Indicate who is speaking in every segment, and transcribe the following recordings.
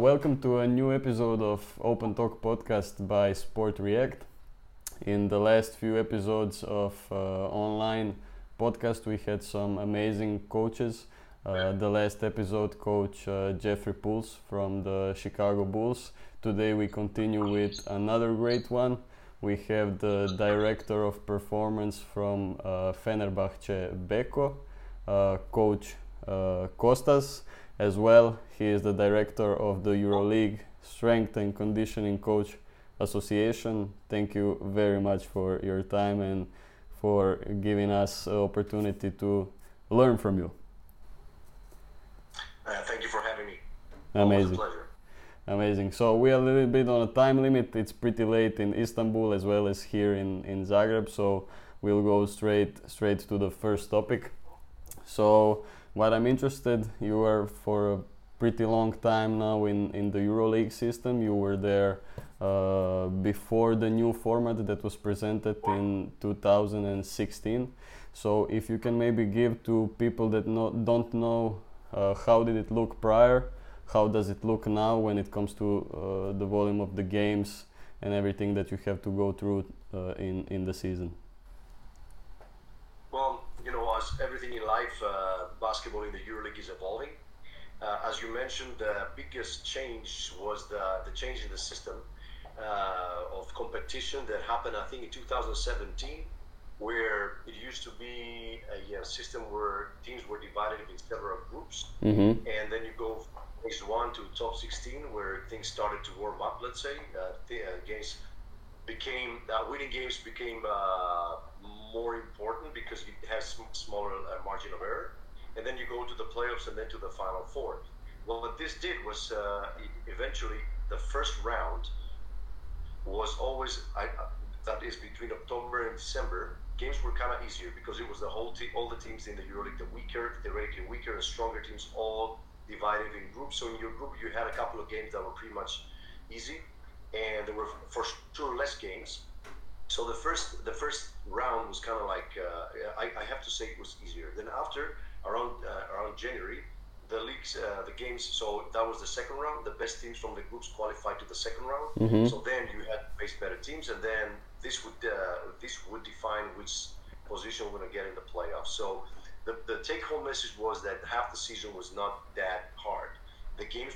Speaker 1: Welcome to a new episode of Open Talk podcast by Sport React. In the last few episodes of uh, online podcast, we had some amazing coaches. Uh, the last episode, coach uh, Jeffrey Pulse from the Chicago Bulls. Today, we continue with another great one. We have the director of performance from uh, Fenerbahce, Beko, uh, coach uh, Kostas as well. He is the director of the EuroLeague Strength and Conditioning Coach Association. Thank you very much for your time and for giving us the opportunity to learn from you.
Speaker 2: Uh, thank you for having me.
Speaker 1: Amazing. Amazing. So we are a little bit on a time limit. It's pretty late in Istanbul as well as here in, in Zagreb. So we'll go straight straight to the first topic. So what I'm interested, you were for a pretty long time now in, in the EuroLeague system. You were there uh, before the new format that was presented in 2016. So if you can maybe give to people that no, don't know uh, how did it look prior, how does it look now when it comes to uh, the volume of the games and everything that you have to go through uh, in, in the season?
Speaker 2: Well, you know, as everything in life, uh, basketball in the EuroLeague is evolving. Uh, as you mentioned, the biggest change was the, the change in the system uh, of competition that happened, I think, in 2017, where it used to be a, a system where teams were divided into several groups,
Speaker 1: mm-hmm.
Speaker 2: and then you go phase one to top 16, where things started to warm up. Let's say uh, the, uh, games became uh, winning games became uh, more important because it has smaller uh, margin of error. And then you go to the playoffs and then to the final four. Well, what this did was uh, eventually the first round was always I, uh, that is between October and December. Games were kind of easier because it was the whole team, all the teams in the EuroLeague, the weaker, theoretically weaker and stronger teams, all divided in groups. So in your group, you had a couple of games that were pretty much easy, and there were for sure less games so the first the first round was kind of like uh, I, I, have to say it was easier. Then after around uh, around January, the leagues uh, the games. So that was the second round. The best teams from the groups qualified to the second round.
Speaker 1: Mm-hmm.
Speaker 2: So then you had to face better teams, and then this would uh, this would define which position we're gonna get in the playoffs. So the, the take home message was that half the season was not that hard. The games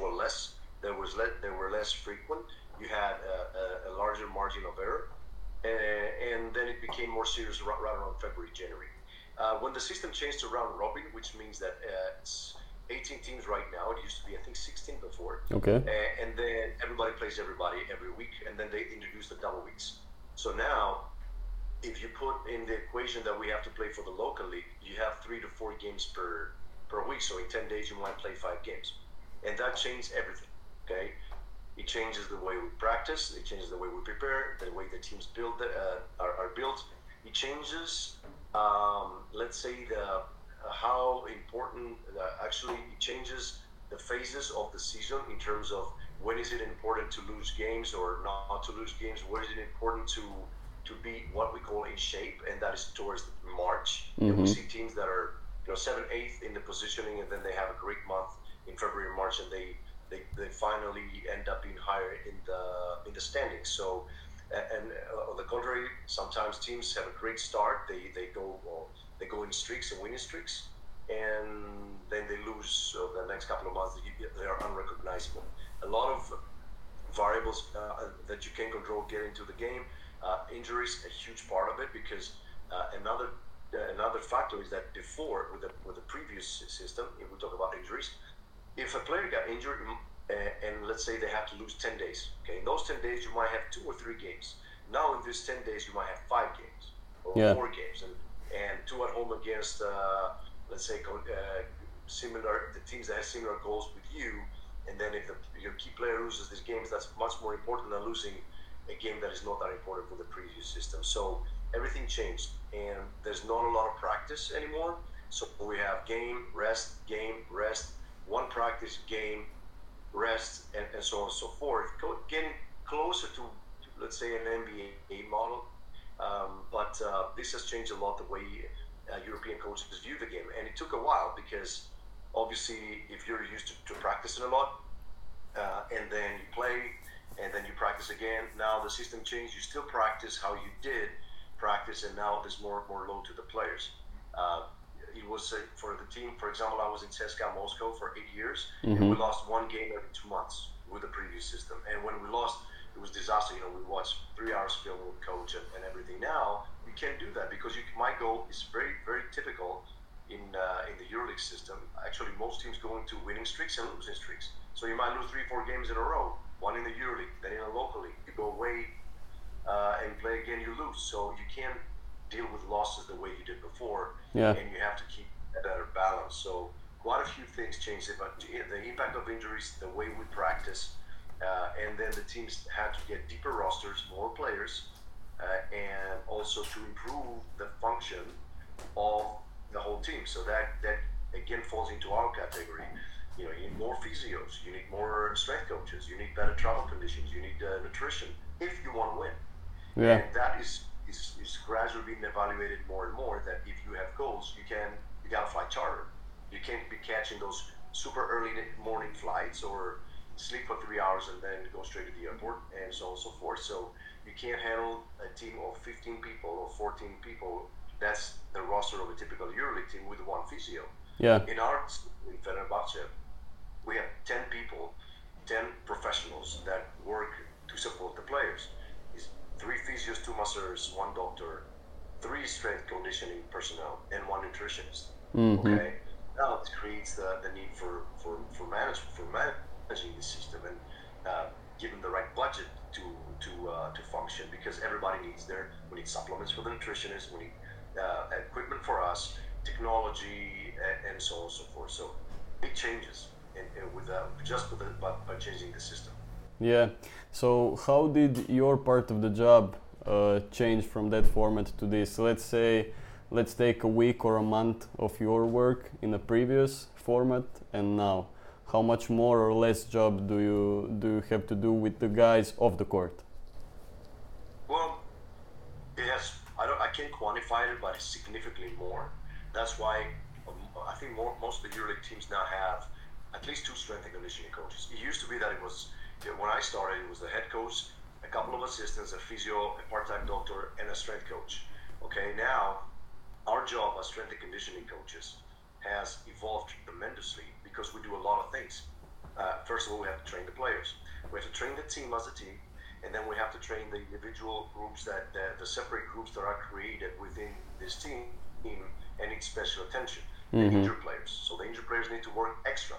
Speaker 2: were less. There was le- they were less frequent. You had a, a, a larger margin of error and then it became more serious right, around February, January. Uh, when the system changed to round robin, which means that uh, it's 18 teams right now. It used to be, I think, 16 before.
Speaker 1: Okay.
Speaker 2: Uh, and then everybody plays everybody every week, and then they introduced the double weeks. So now, if you put in the equation that we have to play for the local league, you have three to four games per per week. So in 10 days, you might play five games, and that changed everything. Okay. It changes the way we practice. It changes the way we prepare, the way the teams build uh, are, are, built. It changes, um, let's say, the uh, how important. Uh, actually, it changes the phases of the season in terms of when is it important to lose games or not to lose games. When is it important to to be what we call in shape, and that is towards March. Mm-hmm. And we see teams that are you know seventh, eighth in the positioning, and then they have a great month in February March, and they they, they finally end up being higher in the in the standings. So, and uh, on the contrary, sometimes teams have a great start. They they go well, they go in streaks and winning streaks, and then they lose. The next couple of months, they are unrecognizable. A lot of variables uh, that you can control get into the game. Uh, injuries a huge part of it because uh, another another factor is that before with the with the previous system, if we talk about injuries if a player got injured uh, and let's say they have to lose 10 days, okay, in those 10 days you might have two or three games. Now in these 10 days you might have five games or yeah. four games and, and two at home against, uh, let's say, uh, similar, the teams that have similar goals with you. And then if the, your key player loses these games, that's much more important than losing a game that is not that important for the previous system. So everything changed and there's not a lot of practice anymore. So we have game, rest, game, rest, one practice game, rest, and, and so on and so forth. Getting closer to, let's say, an NBA model. Um, but uh, this has changed a lot the way uh, European coaches view the game. And it took a while because obviously, if you're used to, to practicing a lot, uh, and then you play, and then you practice again. Now the system changed. You still practice how you did practice, and now there's more more load to the players. Uh, it was uh, for the team. For example, I was in CSKA Moscow for eight years, mm-hmm. and we lost one game every two months with the previous system. And when we lost, it was disaster. You know, we watched three hours film with coach and, and everything. Now you can't do that because you, my goal is very very typical in uh, in the EuroLeague system. Actually, most teams go into winning streaks and losing streaks. So you might lose three four games in a row. One in the EuroLeague, then in a local league. You go away uh, and play again, you lose. So you can't deal with losses the way you did before,
Speaker 1: yeah.
Speaker 2: and you have to keep a better balance. So quite a few things changed, but the impact of injuries, the way we practice, uh, and then the teams had to get deeper rosters, more players, uh, and also to improve the function of the whole team. So that that again falls into our category. You know, you need more physios, you need more strength coaches, you need better travel conditions, you need uh, nutrition if you want to win.
Speaker 1: Yeah.
Speaker 2: And that is, is, is gradually being evaluated more and more that if you have goals, you can you gotta fly charter. You can't be catching those super early morning flights or sleep for three hours and then go straight to the airport and so on and so forth. So you can't handle a team of 15 people or 14 people. That's the roster of a typical EuroLeague team with one physio.
Speaker 1: Yeah.
Speaker 2: In our in Fenerbahce, we have 10 people, 10 professionals that work to support the players three physios, two masseurs, one doctor, three strength conditioning personnel, and one nutritionist.
Speaker 1: Mm-hmm.
Speaker 2: Okay, now it creates the, the need for for for manage for managing the system and uh, giving the right budget to to uh, to function because everybody needs their we need supplements for the nutritionist, we need uh, equipment for us, technology, and, and, so on and so forth. So big changes in, in with uh, just with the, by, by changing the system.
Speaker 1: Yeah. So how did your part of the job uh, change from that format to this? Let's say, let's take a week or a month of your work in a previous format and now. How much more or less job do you do you have to do with the guys off the court?
Speaker 2: Well, yes, I don't. I can't quantify it, but it's significantly more. That's why um, I think more, most of the EuroLeague teams now have at least two strength and conditioning coaches. It used to be that it was when I started, it was the head coach, a couple of assistants, a physio, a part-time doctor, and a strength coach. Okay, now our job as strength and conditioning coaches has evolved tremendously because we do a lot of things. Uh, first of all, we have to train the players. We have to train the team as a team, and then we have to train the individual groups that, the separate groups that are created within this team and need special attention. Mm-hmm. The injured players. So the injured players need to work extra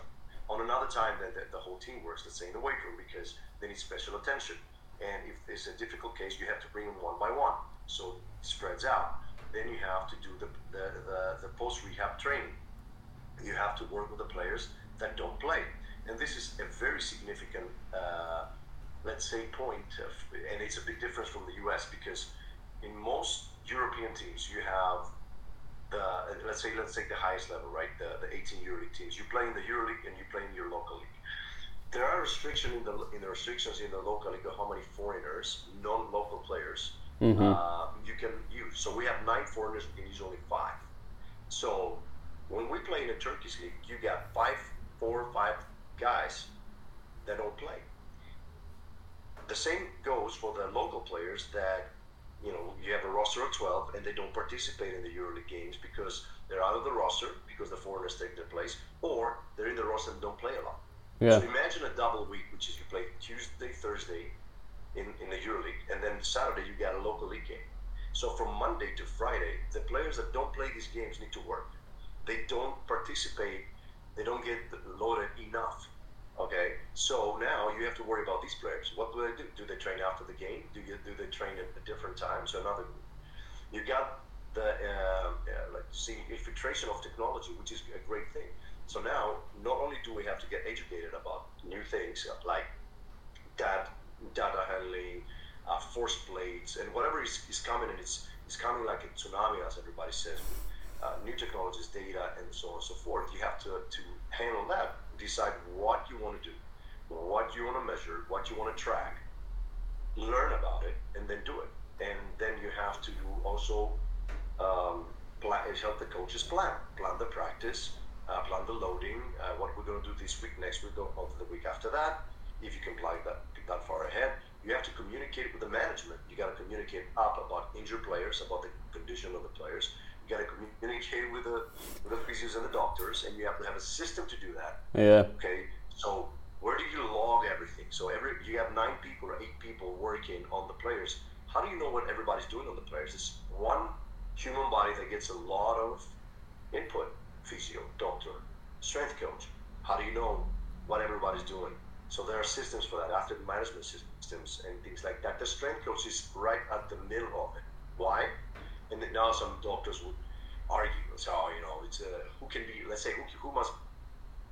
Speaker 2: on another time that the, the whole team works, let's say in the weight room, because they need special attention. And if it's a difficult case, you have to bring them one by one. So it spreads out. Then you have to do the, the, the, the post rehab training. You have to work with the players that don't play. And this is a very significant, uh, let's say, point. Of, and it's a big difference from the US because in most European teams, you have the let's say let's take the highest level, right? The the 18 EuroLeague teams. You play in the EuroLeague and you play in your local league. There are restrictions in the in the restrictions in the local league of how many foreigners, non-local players, mm-hmm. uh, you can use. So we have nine foreigners. We can use only five. So when we play in a Turkish league, you got five, four, five guys that don't play. The same goes for the local players that you know, you have a roster of 12 and they don't participate in the EuroLeague games because they're out of the roster because the foreigners take their place, or they're in the roster and don't play a lot.
Speaker 1: Yeah.
Speaker 2: So imagine a double week, which is you play Tuesday, Thursday in, in the EuroLeague, and then Saturday you got a local league game. So from Monday to Friday, the players that don't play these games need to work. They don't participate, they don't get loaded enough Okay, so now you have to worry about these players. What do they do? Do they train after the game? Do you do they train at a different time? So another, you got the uh, uh, like see infiltration of technology, which is a great thing. So now not only do we have to get educated about new things like data data handling, uh, force plates, and whatever is, is coming, and it's it's coming like a tsunami, as everybody says. Uh, new technologies, data, and so on and so forth. You have to to handle that decide what you want to do, what you want to measure, what you want to track, learn about it, and then do it. And then you have to also um, plan, help the coaches plan, plan the practice, uh, plan the loading, uh, what we're going to do this week, next week, or the week after that. If you can plan that that far ahead, you have to communicate with the management. You got to communicate up about injured players, about the condition of the players. You got to communicate with the with the physios and the doctors, and you have to have a system to do that.
Speaker 1: Yeah.
Speaker 2: Okay. So where do you log everything? So every you have nine people or eight people working on the players. How do you know what everybody's doing on the players? It's one human body that gets a lot of input: physio, doctor, strength coach. How do you know what everybody's doing? So there are systems for that, athlete management systems and things like that. The strength coach is right at the middle of it. Why? And now some doctors would argue, say, oh, you know, it's a, who can be, let's say, who, who must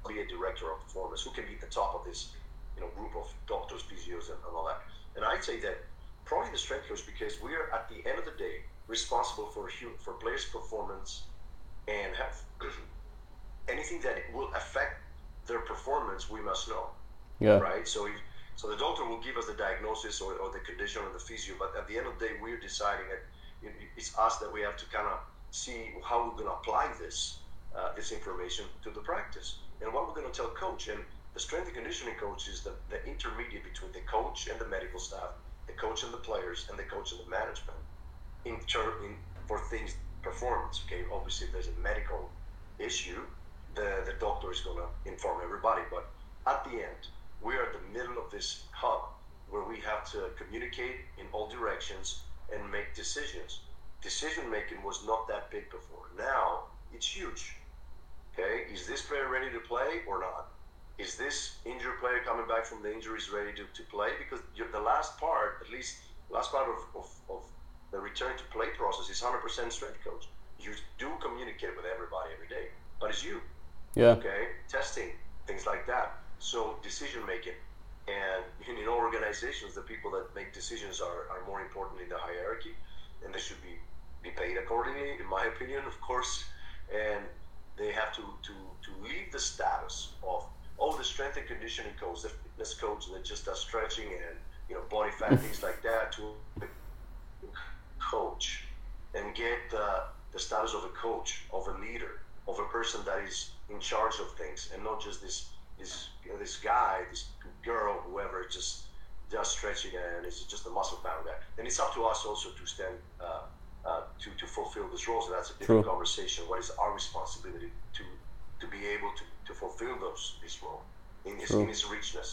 Speaker 2: be a director of performance? Who can be at the top of this, you know, group of doctors, physios, and, and all that? And I'd say that probably the strength coach because we are at the end of the day responsible for for players' performance and health. Anything that will affect their performance, we must know.
Speaker 1: Yeah.
Speaker 2: Right. So, if, so the doctor will give us the diagnosis or, or the condition or the physio, but at the end of the day, we're deciding that it's us that we have to kind of see how we're going to apply this uh, this information to the practice and what we're going to tell coach. And the strength and conditioning coach is the, the intermediate between the coach and the medical staff, the coach and the players, and the coach and the management in term in for things performance. Okay, obviously if there's a medical issue, the the doctor is going to inform everybody, but at the end we are the middle of this hub where we have to communicate in all directions and make decisions. Decision making was not that big before. Now it's huge. Okay, is this player ready to play or not? Is this injured player coming back from the injuries ready to, to play? Because the last part, at least last part of, of, of the return to play process is 100% strength coach. You do communicate with everybody every day, but it's you.
Speaker 1: Yeah.
Speaker 2: Okay, testing, things like that. So decision making, and in organizations, the people that make decisions are, are more important in the hierarchy, and they should be, be paid accordingly, in my opinion, of course. And they have to, to, to leave the status of, oh, the strength and conditioning coach, the fitness coach that just does stretching and you know body fat, mm-hmm. things like that, to coach and get the, the status of a coach, of a leader, of a person that is in charge of things, and not just this this you know, this guy, this girl, whoever, just just stretching and it's just a muscle bound guy. And it's up to us also to stand uh, uh, to to fulfill this role. So that's a different
Speaker 1: True.
Speaker 2: conversation. What is our responsibility to to be able to, to fulfill those this role in its in its richness.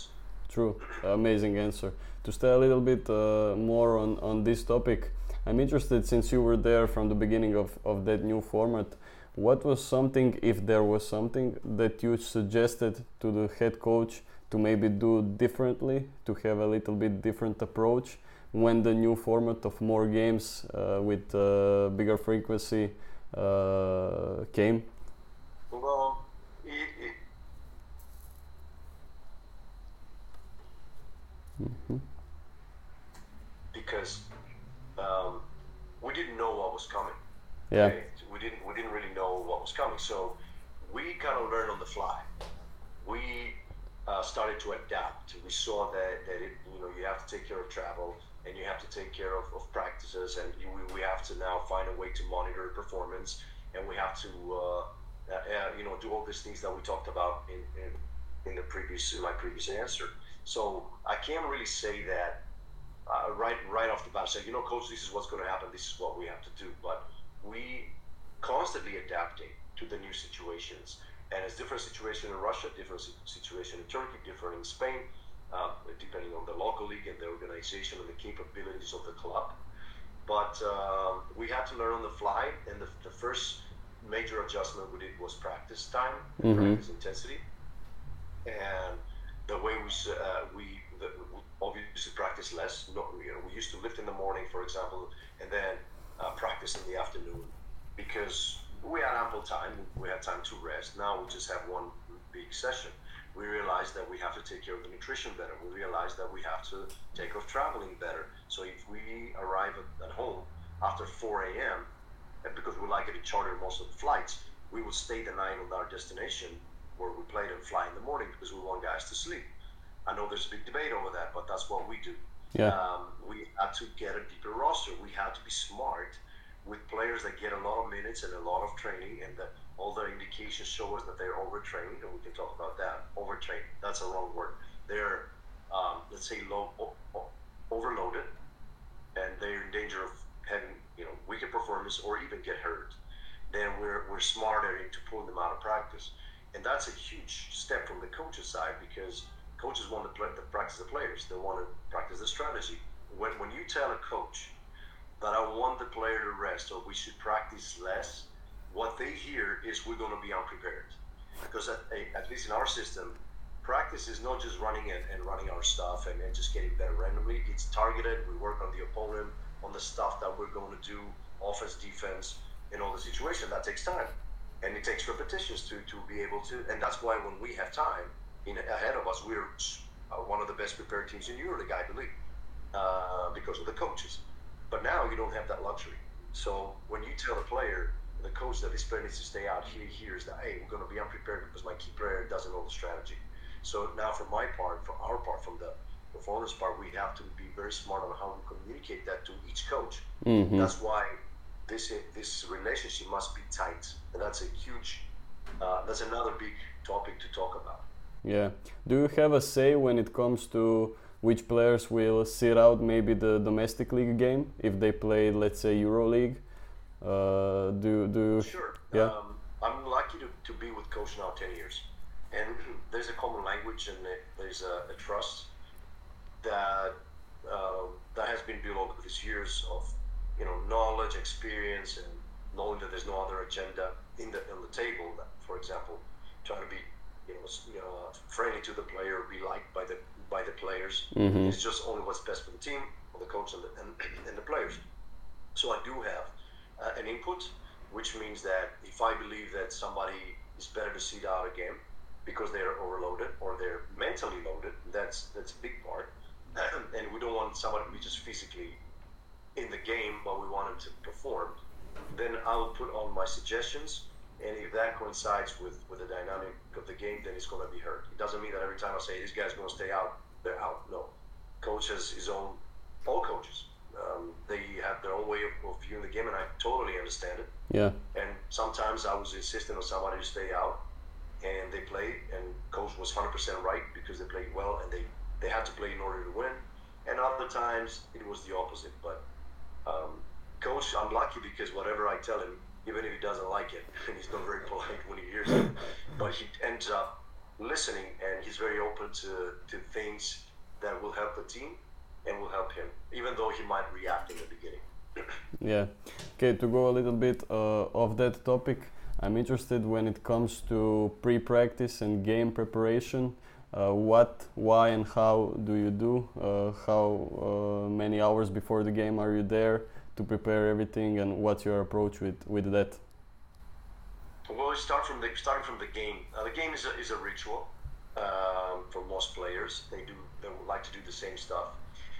Speaker 1: True, amazing answer. To stay a little bit uh, more on, on this topic, I'm interested since you were there from the beginning of, of that new format. What was something, if there was something, that you suggested to the head coach to maybe do differently, to have a little bit different approach when the new format of more games uh, with uh, bigger frequency uh, came?
Speaker 2: Well, it, it,
Speaker 1: Mhm.
Speaker 2: because um, we didn't know what was coming.
Speaker 1: Yeah?
Speaker 2: We didn't we didn't really know what was coming, so we kind of learned on the fly. We uh, started to adapt. We saw that, that it, you know you have to take care of travel and you have to take care of, of practices, and you, we, we have to now find a way to monitor performance, and we have to uh, uh, uh, you know do all these things that we talked about in, in in the previous in my previous answer. So I can't really say that uh, right right off the bat. Say, you know, coach, this is what's going to happen. This is what we have to do. But we constantly adapting to the new situations. And it's different situation in Russia, different situation in Turkey, different in Spain, uh, depending on the local league and the organization and the capabilities of the club. But um, we had to learn on the fly, and the, the first major adjustment we did was practice time,
Speaker 1: Mhm.
Speaker 2: practice intensity, and the way we uh, we, the, we obviously practice less. Not, you know, we used to lift in the morning, for example, and then uh, practice in the afternoon because we had ample time. We had time to rest. Now we just have one big session. We realized that we have to take care of the nutrition better. We realized that we have to take off traveling better. So if we arrive at, at home after 4 a.m., and because we like to charter most of the flights, we would stay the night on our destination where we played and fly in the morning because we want guys to sleep. I know there's a big debate over that, but that's what we do.
Speaker 1: yeah,
Speaker 2: Um, we had to get a deeper roster. We had to be smart with players that get a lot of minutes and a lot of training, and all the indications show us that they're overtrained, and we can talk about that. Overtrained, that's a wrong word. They're, um, let's say, low, o- o- overloaded, and they're in danger of having you know weaker performance or even get hurt. Then we're, we're smarter into pulling them out of practice, and that's a huge step from the coach's side because coaches want to, play, to practice the players. They want to practice the strategy. When, when you tell a coach that I want the player to rest or we should practice less, what they hear is we're going to be unprepared. Because at, at least in our system, practice is not just running and, and running our stuff and, and, just getting better randomly. It's targeted. We work on the opponent, on the stuff that we're going to do, offense, defense, and all the situation. That takes time. And it takes repetitions to, to be able to. And that's why when we have time in ahead of us, we're uh, one of the best prepared teams in EuroLeague, I believe, uh, because of the coaches. But now you don't have that luxury. So when you tell a player, the coach that this player needs to stay out, he hears that, hey, we're going to be unprepared because my key player doesn't know the strategy so now, for my part, for our part, from the performance part, we have to be very smart on how we communicate that to each coach. Mm-hmm. That's why this this relationship must be tight, and that's a huge. Uh, that's another big topic to talk about.
Speaker 1: Yeah. Do you have a say when it comes to which players will sit out maybe the domestic league game if they play, let's say, EuroLeague? Uh, do do
Speaker 2: sure. Yeah. Um, I'm lucky to, to be with coach now ten years and there's a common language and there's a, a trust that uh, that has been built over these years of you know knowledge, experience, and knowing that there's no other agenda in the on the table. That, for example, trying to be you know, you know friendly to the player, be liked by the by the players. Mm-hmm. It's just only what's best for the team, for the coach, and the, and, and the players. So I do have uh, an input, which means that if I believe that somebody is better to sit out a game, because they're overloaded or they're mentally loaded. That's that's a big part, and we don't want someone to be just physically in the game, but we want them to perform. Then I'll put on my suggestions, and if that coincides with with the dynamic of the game, then it's going to be hurt. It doesn't mean that every time I say this guy's going to stay out, they're out. No, coach has his own. All coaches, um, they have their own way of, of viewing the game, and I totally understand it.
Speaker 1: Yeah.
Speaker 2: And sometimes I was insisting on somebody to stay out, and they played, and coach was 100% right because they played well and they, they had to play in order to win. And other times it was the opposite. But um, coach, I'm lucky because whatever I tell him, even if he doesn't like it, and he's not very polite when he hears it, but he ends up listening and he's very open to, to things that will help the team and will help him, even though he might react in the beginning.
Speaker 1: yeah. Okay, to go a little bit uh, off that topic, I'm interested when it comes to pre-practice and game preparation. Uh, what, why, and how do you do? Uh, how uh, many hours before the game are you there to prepare everything, and what's your approach with, with that?
Speaker 2: Well, we start from the starting from the game. Uh, the game is a, is a ritual um, for most players. They do they would like to do the same stuff.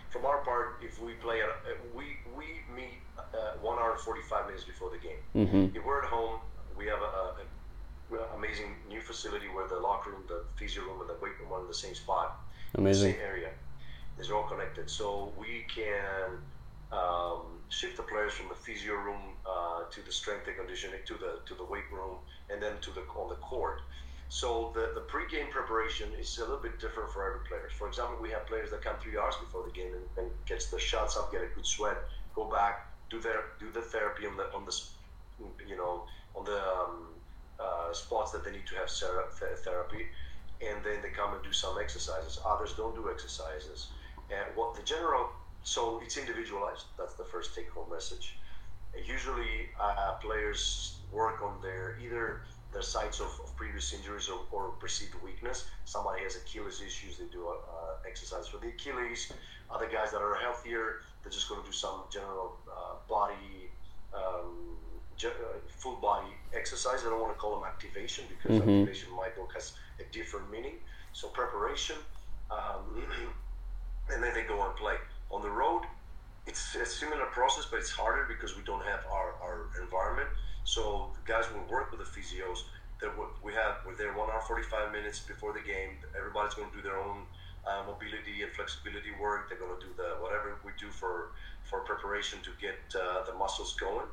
Speaker 2: From our part, if we play, at, we we meet uh, one hour forty five minutes before the game. Mm-hmm. If we're at home, we have a, a, amazing new facility where the locker room, the physio room, and the weight room are in the same spot,
Speaker 1: amazing.
Speaker 2: the same area. These are all connected, so we can um, shift the players from the physio room uh, to the strength and conditioning to the to the weight room, and then to the on the court. So the, the pre-game preparation is a little bit different for every player. For example, we have players that come three hours before the game and, and gets the shots up, get a good sweat, go back, do their do the therapy on the on the you know on the um, uh, spots that they need to have therapy, and then they come and do some exercises. Others don't do exercises, and what the general so it's individualized. That's the first take-home message. Usually, uh, players work on their either their sites of, of previous injuries or, or, perceived weakness. Somebody has Achilles issues, they do uh, exercise for the Achilles. Other guys that are healthier, they're just going to do some general uh, body um, uh, full body exercise. I don't want to call them activation because mm-hmm. activation in my book has a different meaning. So preparation, um, and then they go and play. On the road, it's a similar process, but it's harder because we don't have our, our environment. So the guys will work with the physios. That we have we're there one hour forty five minutes before the game. Everybody's going to do their own uh, mobility and flexibility work. They're going to do the whatever we do for for preparation to get uh, the muscles going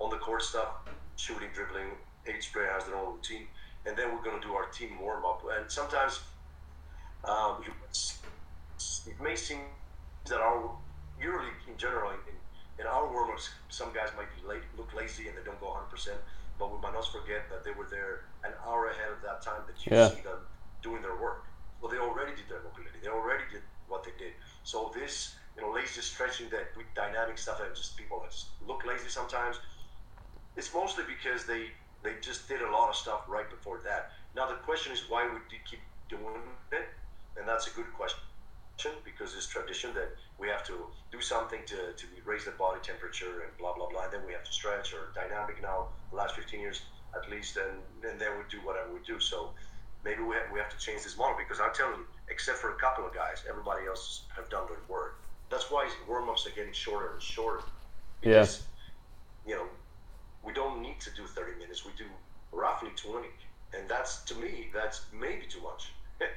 Speaker 2: on the court stuff, shooting, dribbling. Each player has their own routine, and then we're going to do our team warm up. And sometimes um, it may seem that our EuroLeague in general, in, in our warm-ups, some guys might be late, look lazy and they don't go 100%. But we might not forget that they were there an hour ahead of that time that you
Speaker 1: Yeah.
Speaker 2: see them doing their work. Well, they already did their mobility. They already did what they did. So this, you know, lazy stretching that with dynamic stuff that just people that just look lazy sometimes. It's mostly because they they just did a lot of stuff right before that. Now the question is why would you keep doing it? And that's a good question because it's tradition that we have to do something to, to raise the body temperature and blah blah blah. And then we have to stretch or dynamic now the last 15 years at least, and, and then we do whatever we do. So maybe we have, we have to change this model because I'm telling you, except for a couple of guys, everybody else have done their work. That's why warm ups are getting shorter and shorter.
Speaker 1: Yeah.
Speaker 2: Because, you know, we don't need to do 30 minutes. We do roughly 20, and that's to me that's maybe too much.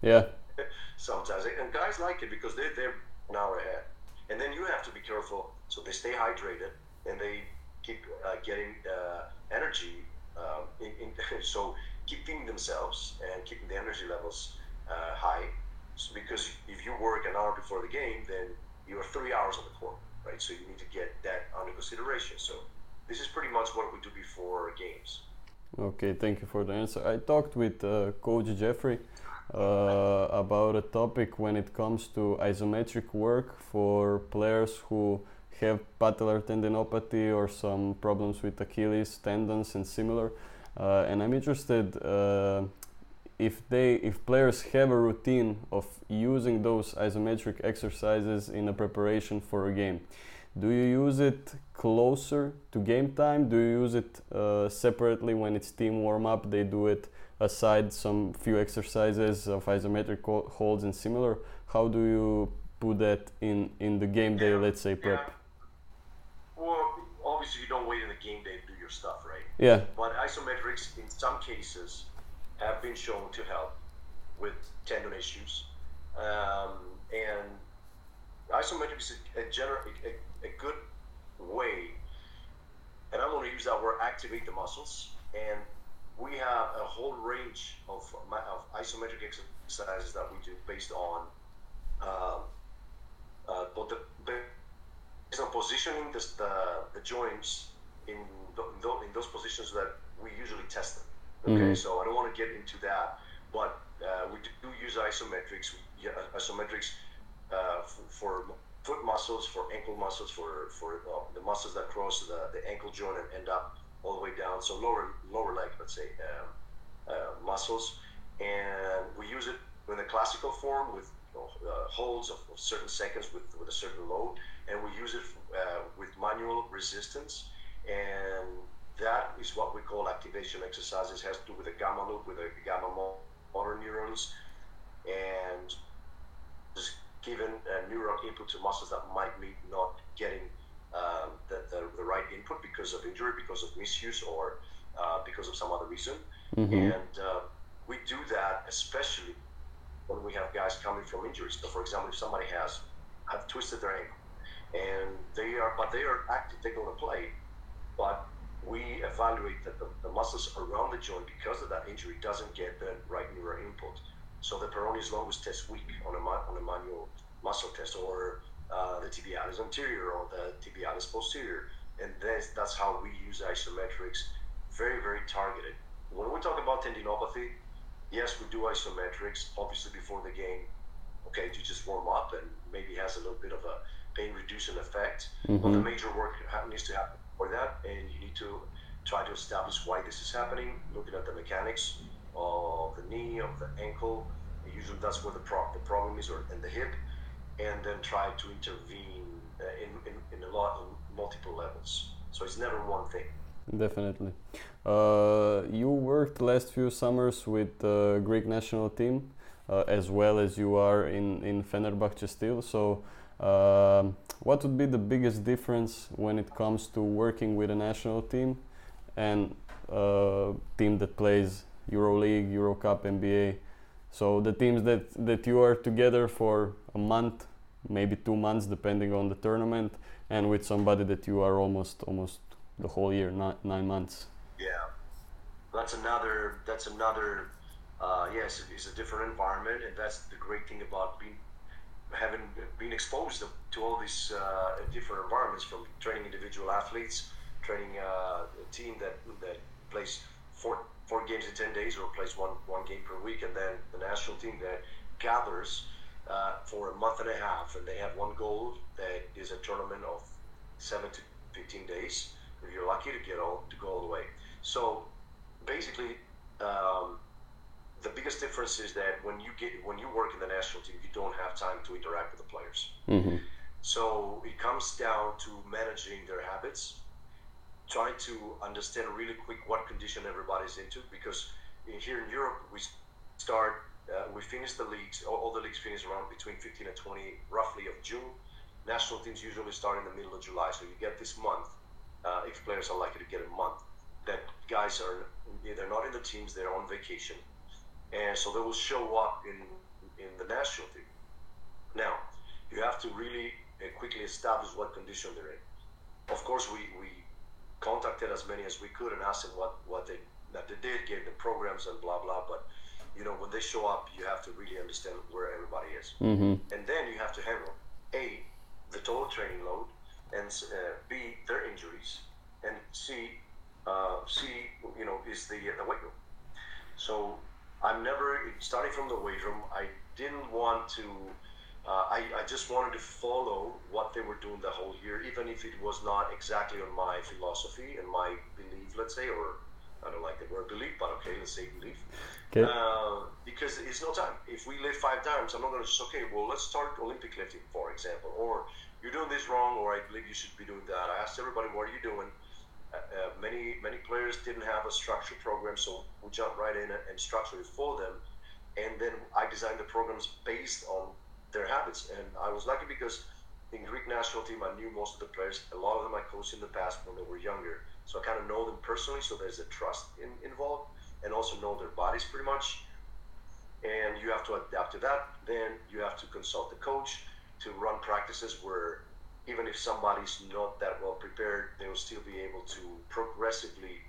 Speaker 1: Yeah.
Speaker 2: sometimes. And guys like it because they're, they're an hour ahead. And then you have to be careful so they stay hydrated and they keep uh, getting uh, energy. Um, in, in, so keeping themselves and keeping the energy levels uh, high. So because if you work an hour before the game, then you are three hours on the court, right? So you need to get that under consideration. So this is pretty much what we do before games.
Speaker 1: Okay, thank you for the answer. I talked with uh, Coach Jeffrey uh, about a topic when it comes to isometric work for players who have patellar tendinopathy or some problems with Achilles tendons and similar. Uh, and I'm interested uh, if they if players have a routine of using those isometric exercises in a preparation for a game. Do you use it closer to game time? Do you use it uh, separately when it's team warm up? They do it aside some few exercises of isometric ho- holds and similar. How do you put that in in the game day?
Speaker 2: Yeah,
Speaker 1: Let's say prep.
Speaker 2: Yeah. Well, obviously you don't wait in the game day to do your stuff, right?
Speaker 1: Yeah.
Speaker 2: But isometrics, in some cases, have been shown to help with tendon issues. Um, and isometrics is a, gener- a, a, a good way, and I'm going to use that word, activate the muscles. And we have a whole range of, of isometric exercises that we do based on um, uh, both the, based on positioning the, the, the joints in, th- tho- in those positions that we usually test them. Okay,
Speaker 1: Mhm.
Speaker 2: so I don't want to get into that, but uh, we do use isometrics. Isometrics uh, f- for foot muscles, for ankle muscles, for for uh, the muscles that cross the, the ankle joint and end up all the way down. So lower lower leg, let's say, um, uh, muscles, and we use it in the classical form with you know, uh, holds of, of certain seconds with with a certain load, and we use it uh, with manual resistance, and that is what we call activation exercises. Has to do with the gamma loop, with the gamma mo- motor neurons, and just giving uh, neural input to muscles that might be not getting um, the, the, the right input because of injury, because of misuse, or uh, because of some other reason.
Speaker 1: Mhm.
Speaker 2: And uh, we do that especially when we have guys coming from injuries. So, for example, if somebody has have twisted their ankle and they are, but they are active, they're going to play, but we evaluate that the, the muscles around the joint because of that injury doesn't get the right neural input. So the peroneus longus test weak on a, on a manual muscle test, or uh, the tibialis anterior or the tibialis posterior, and that's, that's how we use isometrics, very very targeted. When we talk about tendinopathy, yes, we do isometrics obviously before the game. Okay, you just warm up and maybe has a little bit of a pain reducing effect. But the
Speaker 1: Mhm.
Speaker 2: major work needs to happen for that, and you need to try to establish why this is happening, looking at the mechanics of the knee, of the ankle. Usually, that's where the, pro- the problem is, or in the hip, and then try to intervene uh, in, in, in a lot, in multiple levels. So it's never one thing.
Speaker 1: Definitely. Uh, you worked last few summers with the Greek national team, uh, as well as you are in in Fenerbahce still. So, um, what would be the biggest difference when it comes to working with a national team and a team that plays EuroLeague, EuroCup, NBA? So the teams that that you are together for a month, maybe two months, depending on the tournament, and with somebody that you are almost almost the whole year, nine, nine months.
Speaker 2: Yeah, that's another. That's another. Uh, yes, it's a different environment, and that's the great thing about being having been exposed to all these uh, different environments from training individual athletes, training uh, a team that that plays four four games in ten days or plays one one game per week, and then the national team that gathers uh, for a month and a half, and they have one goal that is a tournament of seven to fifteen days. If you're lucky to get all to go all the way, so basically. Um, the biggest difference is that when you get when you work in the national team, you don't have time to interact with the players.
Speaker 1: Mm-hmm.
Speaker 2: So it comes down to managing their habits, trying to understand really quick what condition everybody's into. Because in, here in Europe, we start uh, we finish the leagues. All, all, the leagues finish around between 15 and 20, roughly of June. National teams usually start in the middle of July, so you get this month. Uh, if players are likely to get a month, that guys are they're not in the teams; they're on vacation and so they will show up in in the national team. Now, you have to really uh, quickly establish what condition they're in. Of course, we, we contacted as many as we could and asked them what, what they that they did, gave them programs and blah blah. But you know, when they show up, you have to really understand where everybody is,
Speaker 1: mm-hmm.
Speaker 2: and then you have to handle a the total training load, and uh, b their injuries, and c uh, c you know is the the weight room. So I'm never starting from the weight room. I didn't want to. Uh, I, I just wanted to follow what they were doing the whole year, even if it was not exactly on my philosophy and my belief, let's say, or I don't like the word belief, but okay, let's say belief.
Speaker 1: Okay.
Speaker 2: Uh, because it's no time. If we lift five times, I'm not going to just okay. Well, let's start Olympic lifting, for example, or you're doing this wrong, or I believe you should be doing that. I asked everybody, what are you doing? Uh, uh, many many players didn't have a structured program, so we jumped right in and, and structured it for them. And then I designed the programs based on their habits. And I was lucky because in Greek national team, I knew most of the players. A lot of them I coached in the past when they were younger, so I kind of know them personally. So there's a trust in, involved, and also know their bodies pretty much. And you have to adapt to that. Then you have to consult the coach to run practices where even if somebody's not that well prepared, they will still be able to progressively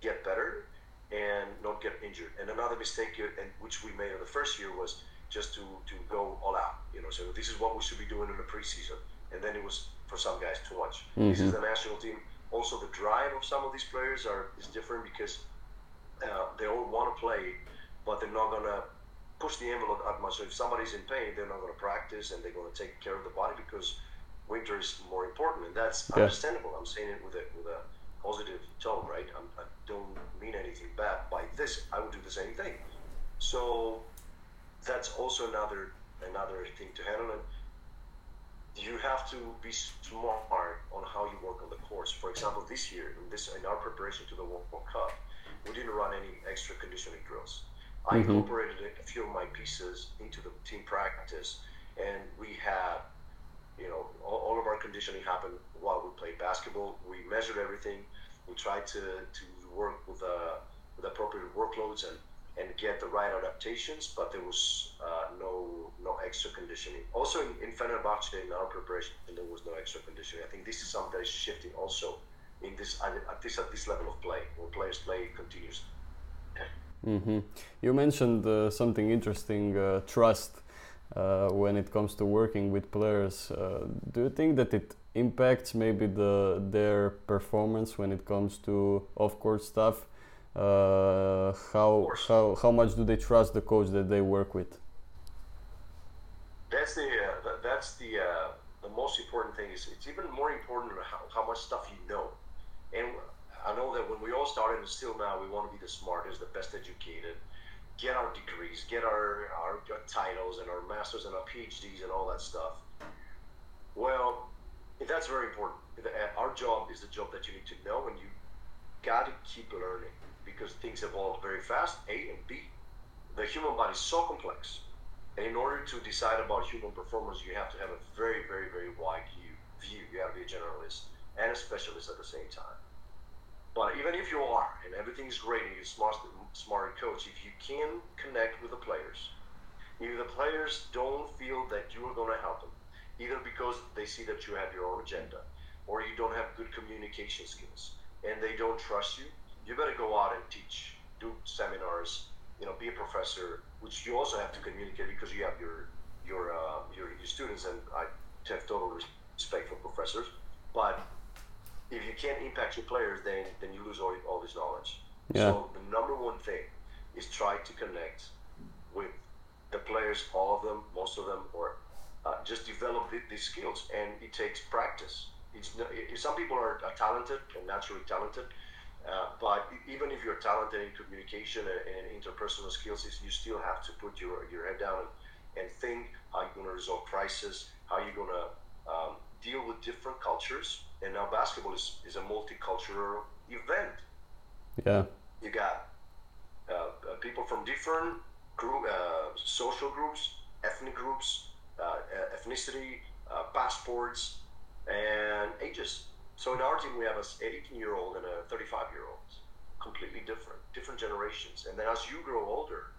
Speaker 2: get better and not get injured. And another mistake, and which we made in the first year, was just to, to go all out. You know, so this is what we should be doing in the preseason, and then it was for some guys too much. Mm-hmm. This is the national team. Also, the drive of some of these players are is different because uh, they all want to play, but they're not gonna push the envelope that much. So if somebody's in pain, they're not gonna practice, and they're gonna take care of the body because winter is more important, and that's yeah. understandable. I'm saying it with a with a positive tone, right? I'm, I do not mean anything bad by this. I would do the same thing. So that's also another another thing to handle. And you have to be smart on how you work on the course. For example, this year, in this in our preparation to the World Cup, we didn't run any extra conditioning drills. I mm-hmm. incorporated a few of my pieces into the team practice, and we had you know, all, all, of our conditioning happened while we played basketball. We measured everything. We tried to, to work with, uh, with appropriate workloads and, and get the right adaptations, but there was uh, no no extra conditioning. Also, in, in Fenerbahce, in our preparation, there was no extra conditioning. I think this is something that is shifting also in this at this at this level of play, where players play continuously.
Speaker 1: Mm-hmm. You mentioned uh, something interesting, uh, trust uh, when it comes to working with players. Uh, do you think that it impacts maybe the their performance when it comes to off-court stuff? Uh, how how how much do they trust the coach that they work with?
Speaker 2: That's the uh, that's the uh, the most important thing. Is it's even more important how, how much stuff you know, and I know that when we all started and still now we want to be the smartest, the best educated, get our degrees, get our, our, titles and our masters and our PhDs and all that stuff. Well, that's very important. Our job is the job that you need to know, and you got to keep learning because things evolve very fast. A and B, the human body is so complex, and in order to decide about human performance, you have to have a very, very, very wide view. You have to be a generalist and a specialist at the same time. But even if you are, and everything's great, and you're smart, smart coach, if you can connect with the players, if the players don't feel that you are going to help them, either because they see that you have your own agenda, or you don't have good communication skills, and they don't trust you, you better go out and teach, do seminars, you know, be a professor, which you also have to communicate because you have your your, uh, your your students, and I have total respect for professors, but if you can't impact your players, then then you lose all, all this knowledge. Yeah. So the number one thing is try to connect with the players, all of them, most of them, or uh, just develop these skills. And it takes practice. It's, some people are, are talented and naturally talented, uh, but even if you're talented in communication and, and, interpersonal skills, you still have to put your, your head down and, and think how you're going to resolve crisis, how you're going to um, deal with different cultures. And now basketball is, is a multicultural event.
Speaker 1: Yeah.
Speaker 2: You got uh, uh people from different group, uh, social groups, ethnic groups, uh, ethnicity, passports, and ages. So in our team, we have a 18 year old and a 35 year old, completely different, different generations. And then as you grow older,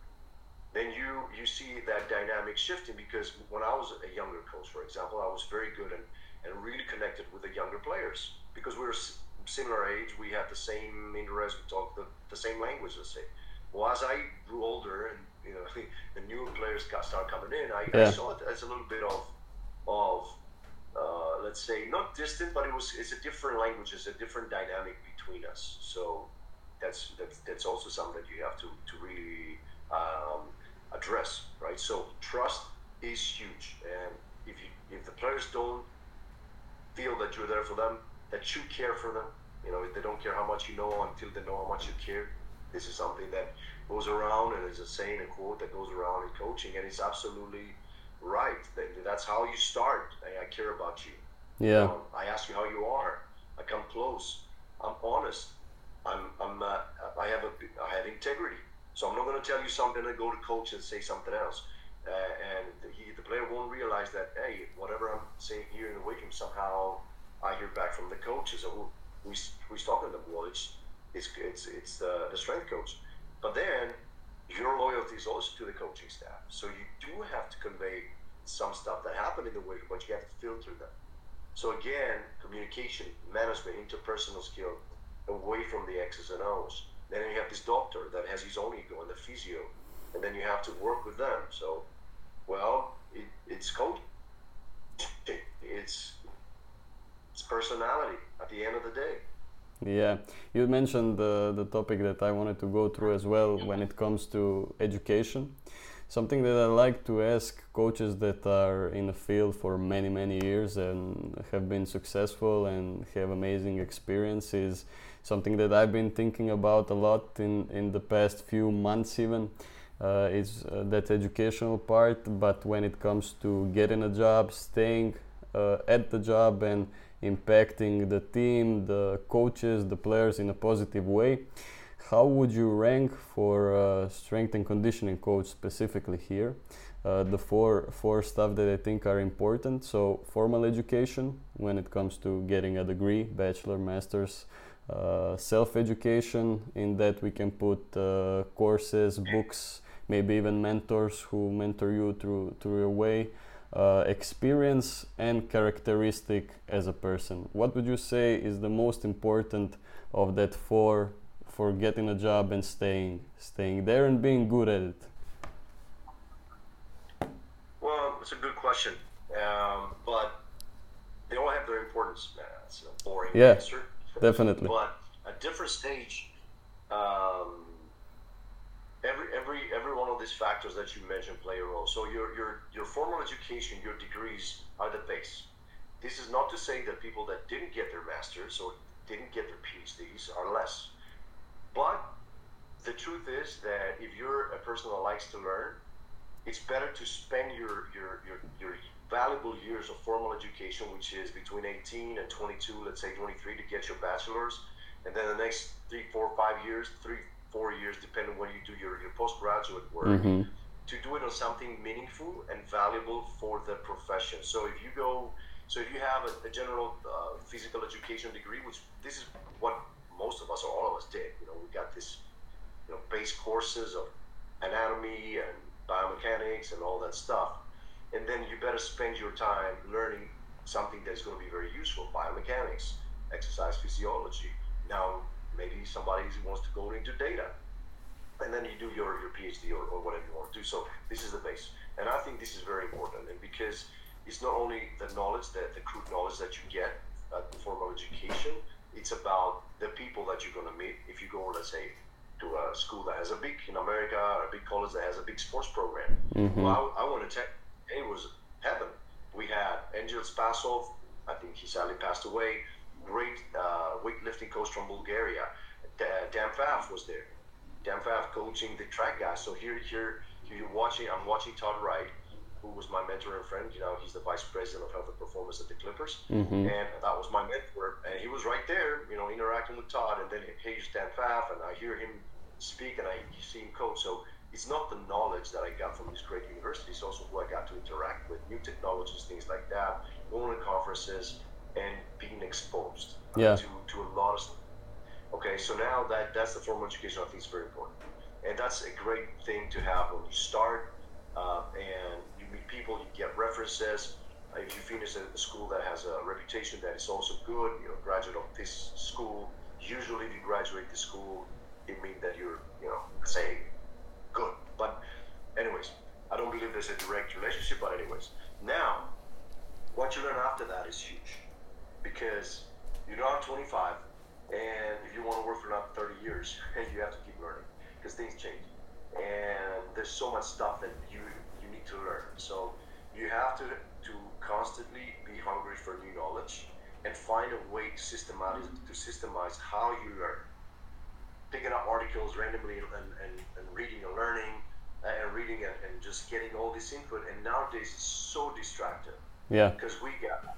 Speaker 2: then you you see that dynamic shifting because when I was a younger coach, for example, I was very good and, and really connected with the younger players because we were similar age, we had the same interests, we talked the, the same language, let's say. Well, as I grew older and you know the newer players got start coming in, I, yeah. I saw it as a little bit of of uh, let's say not distant, but it was it's a different language, it's a different dynamic between us. So that's that's that's also something that you have to to really um, address, right? So trust is huge, and if you if the players don't feel that you're there for them, that you care for them, you know, if they don't care how much you know until they know how much you care. This is something that goes around, and it's a saying, a quote that goes around in coaching, and it's absolutely right. That's how you start. I, care about you.
Speaker 1: Yeah. Um,
Speaker 2: I ask you how you are. I come close. I'm honest. I'm. I'm. Uh, I have a. I have integrity. So I'm not going to tell you something and go to coach and say something else. Uh, and he, the player won't realize that hey, whatever I'm saying here in the weight room, somehow I hear back from the coaches. So who, who's, who's talking to them? Well, it's it's it's, it's the, the strength coach. But then your loyalty is also to the coaching staff. So you do have to convey some stuff that happened in the room, but you have to filter them. So again, communication, management, interpersonal skill, away from the X's and O's. Then you have this doctor that has his own ego and the physio, and then you have to work with them. So, well, it, it's coaching. It's it's personality at the end of the day.
Speaker 1: Yeah, you mentioned the, the topic that I wanted to go through as well when it comes to education. Something that I like to ask coaches that are in the field for many, many years and have been successful and have amazing experiences. something that I've been thinking about a lot in, in the past few months, even. Uh, is uh, that educational part, but when it comes to getting a job, staying uh, at the job, and impacting the team, the coaches, the players in a positive way. How would you rank for uh, strength and conditioning coach specifically here? Uh, the four four stuff that I think are important. So formal education when it comes to getting a degree, bachelor, masters. Uh, self-education in that we can put uh, courses, books, maybe even mentors who mentor you through through your way uh, experience and characteristic as a person. What would you say is the most important of that for for getting a job and staying staying there and being good at it?
Speaker 2: Well, it's a good question, um, but they all have their importance. It's a boring
Speaker 1: yeah,
Speaker 2: answer.
Speaker 1: definitely.
Speaker 2: But a different stage. Um, every every every one of these factors that you mentioned play a role. So your your your formal education, your degrees are the base. This is not to say that people that didn't get their masters or didn't get their PhDs are less. But the truth is that if you're a person that likes to learn, it's better to spend your your your, your valuable years of formal education, which is between 18 and 22, let's say 23, to get your bachelor's, and then the next three, four, five years, three, four years, depending on when you do your, your postgraduate work, mm-hmm. to do it on something meaningful and valuable for the profession. So if you go, so if you have a, a general uh, physical education degree, which this is what most of us or all of us did, you know, we got this, you know, base courses of anatomy and biomechanics and all that stuff. And then you better spend your time learning something that's going to be very useful biomechanics, exercise physiology. Now, maybe somebody wants to go into data. and then you do your, your PhD or, or whatever you want to do. So this is the base. And I think this is very important. And because it's not only the knowledge, the, the crude knowledge that you get at the formal education, it's about the people that you're going to meet if you go, let's say, to a school that has a big, in America, or a big college that has a big sports program.
Speaker 1: Mm-hmm.
Speaker 2: Well, I, I want to tell it was heaven. We had Angel Spasov, I think he sadly passed away, great uh, weightlifting coach from Bulgaria. Dan Pfaff was there. Dan Pfaff coaching the track guys. So here, here, here you're watching. I'm watching Todd Wright, who was my mentor and friend. You know, he's the vice president of health and performance at the Clippers,
Speaker 1: Mm-hmm.
Speaker 2: and that was my mentor. And he was right there, you know, interacting with Todd. And then here's Dan Pfaff, and I hear him speak, and I see him coach. So it's not the knowledge that I got from this great university. It's also who I got to interact with, new technologies, things like that, going to conferences, and being exposed uh,
Speaker 1: Yeah.
Speaker 2: to, to a lot of stuff. Okay, so now that that's the formal education, I think is very important, and that's a great thing to have when you start, uh, and you meet people, you get references. Uh, if you finish a, a school that has a reputation that is also good, you know, a graduate of this school. Usually, if you graduate the school, it means that you're, you know, say, good. But, anyways, I don't believe there's a direct relationship. But anyways, now, what you learn after that is huge, because you're not 25 and if you want to work for another 30 years, you have to keep learning because things change. And there's so much stuff that you you need to learn. So you have to to constantly be hungry for new knowledge and find a way to systemize to systemize how you learn. Picking up articles randomly and, and, and reading and learning uh, and reading and, and just getting all this input. And nowadays it's so distracted
Speaker 1: Yeah.
Speaker 2: because we got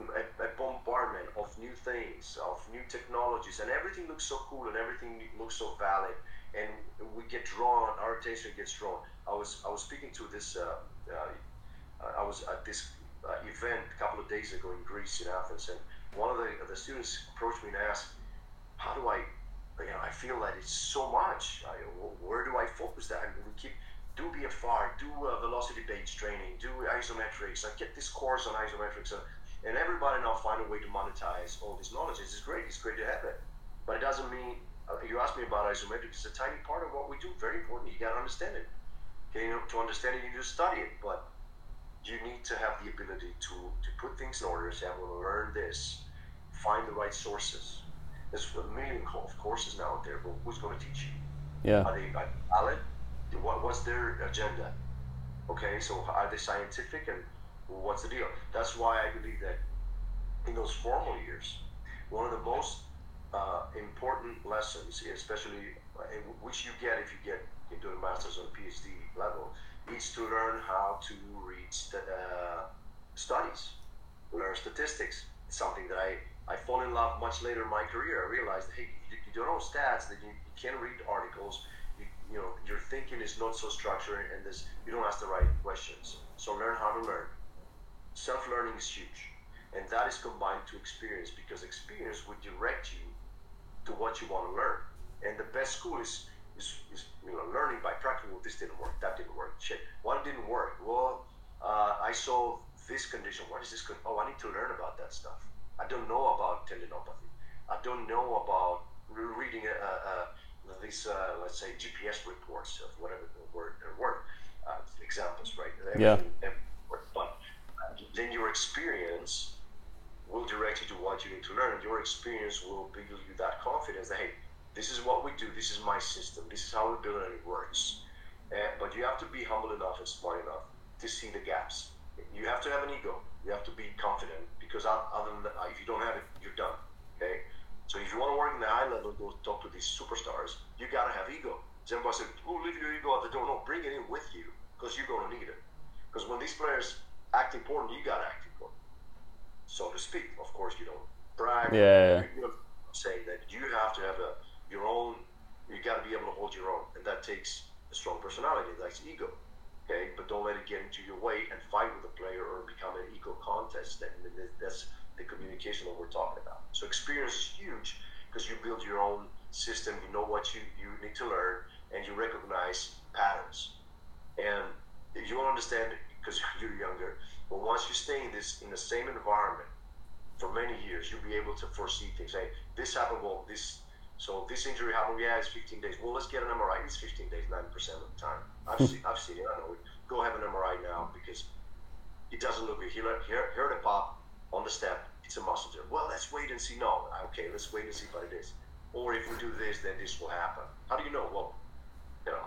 Speaker 2: a, a bombardment of new things, of new technologies, and everything looks so cool and everything looks so valid, and we get drawn. Our attention gets drawn. I was I was speaking to this. Uh, uh, I was at this uh, event a couple of days ago in Greece in Athens, and one of the the students approached me and asked, "How do I?" You know, I feel that it's so much. I, where do I focus that? I mean, we keep do BFR, do uh, velocity based training, do isometrics. I get this course on isometrics, uh, and everybody now find a way to monetize all this knowledge. It's great. It's great to have it, but it doesn't mean. Uh, you asked me about isometrics. It's a tiny part of what we do. Very important. You gotta understand it. Okay, you know, to understand it, you just study it. But you need to have the ability to to put things in order. Say, I'm going to learn this. Find the right sources. There's a million of courses now out there, but who's going to teach you?
Speaker 1: Yeah.
Speaker 2: Are they are they valid? What, what's their agenda? Okay, so are they scientific and what's the deal? That's why I believe that in those formal years, one of the most uh, important lessons, especially uh, which you get if you get into a master's or PhD level, is to learn how to read st- uh, studies, learn statistics. It's something that I, I fall in love much later in my career. I realized, hey, you, you don't know stats, that you, you can't read articles, you, you know, your thinking is not so structured, and this you don't ask the right questions. So learn how to learn. Self-learning is huge, and that is combined to experience because experience would direct you to what you want to learn. And the best school is is, is you know learning by practice. Well, this didn't work. That didn't work. Shit. What didn't work? Well, uh, I saw this condition. What is this? Con- oh, I need to learn about that stuff. I don't know about tendinopathy. I don't know about reading a, a, a, these, uh, let's say, GPS reports of whatever the word or word uh, examples, right?
Speaker 1: Yeah.
Speaker 2: Everything- But uh, then your experience will direct you to what you need to learn. Your experience will build you that confidence that hey, this is what we do. This is my system. This is how we build it, and it works. Uh, but you have to be humble enough and smart enough to see the gaps. You have to have an ego. You have to be confident because other than that, if you don't have it, you're done. Okay. So if you want to work in the high level, go talk to these superstars. You gotta have ego. Everybody said, "Oh, leave your ego at the door." No, bring it in with you because you're gonna need it. Because when these players act important, you gotta act important, so to speak. Of course, you don't brag.
Speaker 1: Yeah.
Speaker 2: You know, saying that you have to have a your own. You got to be able to hold your own, and that takes a strong personality. That's ego. Okay, but don't let it get into your way and fight with a player or become an ego contest. That, that's the communication that we're talking about. So experience is huge because you build your own system. You know what you, you need to learn, and you recognize patterns. And if you don't understand it because you're younger, but once you stay in this in the same environment for many years, you'll be able to foresee things. Hey, this happened. Well, this So this injury happened. Yeah, it's 15 days. Well, let's get an MRI. It's 15 days, 90% of the time. I've hmm. seen, I've seen it. I know. Go have an MRI now because it doesn't look good. He heard, heard a pop on the step. It's a muscle tear. Well, let's wait and see. No, okay, let's wait and see what it is. Or if we do this, then this will happen. How do you know? Well, you know,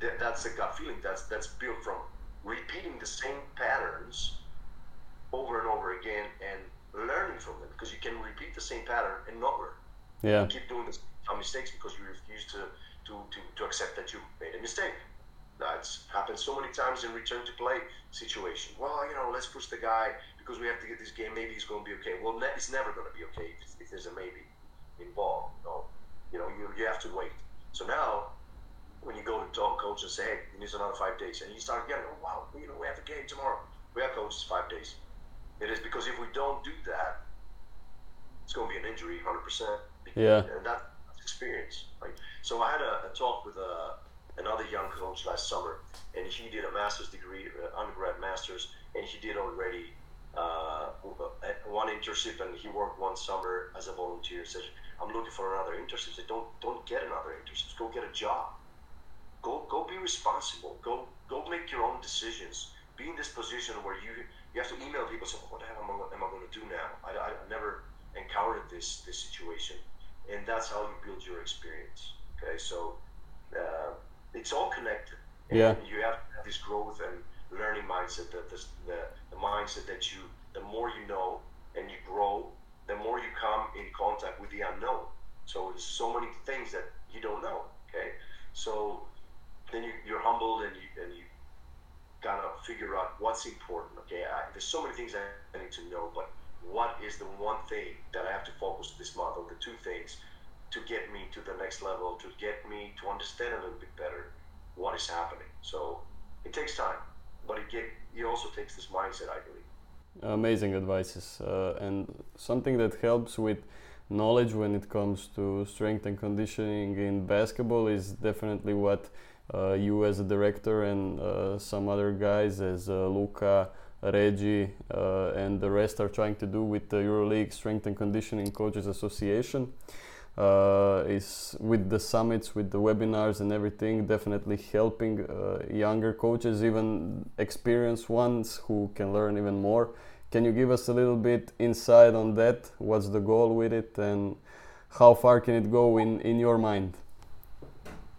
Speaker 2: th- that's a gut feeling. That's that's built from repeating the same patterns over and over again and learning from them because you can repeat the same pattern and not learn.
Speaker 1: Yeah.
Speaker 2: You keep doing the same mistakes because you refuse to, to, to, to accept that you made a mistake. That's happened so many times in return to play situation. Well, you know, let's push the guy because we have to get this game. Maybe he's going to be okay. Well, ne- it's never going to be okay if, if, there's a maybe involved. No, you know, you, you have to wait. So now, when you go to talk coach and say, hey, he needs another five days, and you start again, oh, wow, you know, we have a game tomorrow. We have coaches five days. It is because if we don't do that, it's going to be an injury, 100%.
Speaker 1: Yeah.
Speaker 2: And that's experience. Right? So I had a, a talk with a, uh, another young coach last summer, and he did a master's degree, uh, undergrad master's, and he did already uh, one internship, and he worked one summer as a volunteer. Said, "I'm looking for another internship." Said, "Don't don't get another internship. Go get a job. Go go be responsible. Go go make your own decisions. Be in this position where you you have to email people. Say, "What the hell am I, am I going to do now?" I, I never encountered this this situation, and that's how you build your experience. Okay, so uh, it's all connected. And
Speaker 1: yeah.
Speaker 2: You have this growth and learning mindset. That this, the the mindset that you the more you know and you grow, the more you come in contact with the unknown. So there's so many things that you don't know. Okay, so then you, you're humbled and you and you of figure out what's important. Okay, I, there's so many things I need to know, but what is the one thing that I have to focus this month, or the two things to get me to the next level, to get me to understand a little bit better what is happening. So it takes time, but it get it also takes this mindset, I believe.
Speaker 1: Amazing advices, uh, and something that helps with knowledge when it comes to strength and conditioning in basketball is definitely what you as a director and uh, some other guys as uh, Luka Reggie uh, and the rest are trying to do with the EuroLeague Strength and Conditioning Coaches Association. Uh, is with the summits, with the webinars and everything, definitely helping uh, younger coaches, even experienced ones who can learn even more. Can you give us a little bit insight on that? What's the goal with it, and how far can it go in in your mind?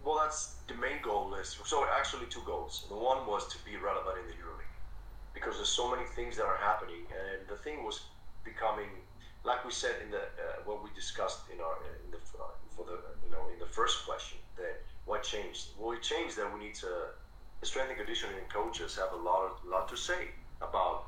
Speaker 2: Well, that's the main goal. Is so actually two goals. The one was to be relevant in the because there's so many things that are happening, and the thing was becoming, like we said in the uh, what we discussed in our in the uh, for the you know in the first question that what changed. Well, it changed that we need to the strength and conditioning coaches have a lot of, lot to say about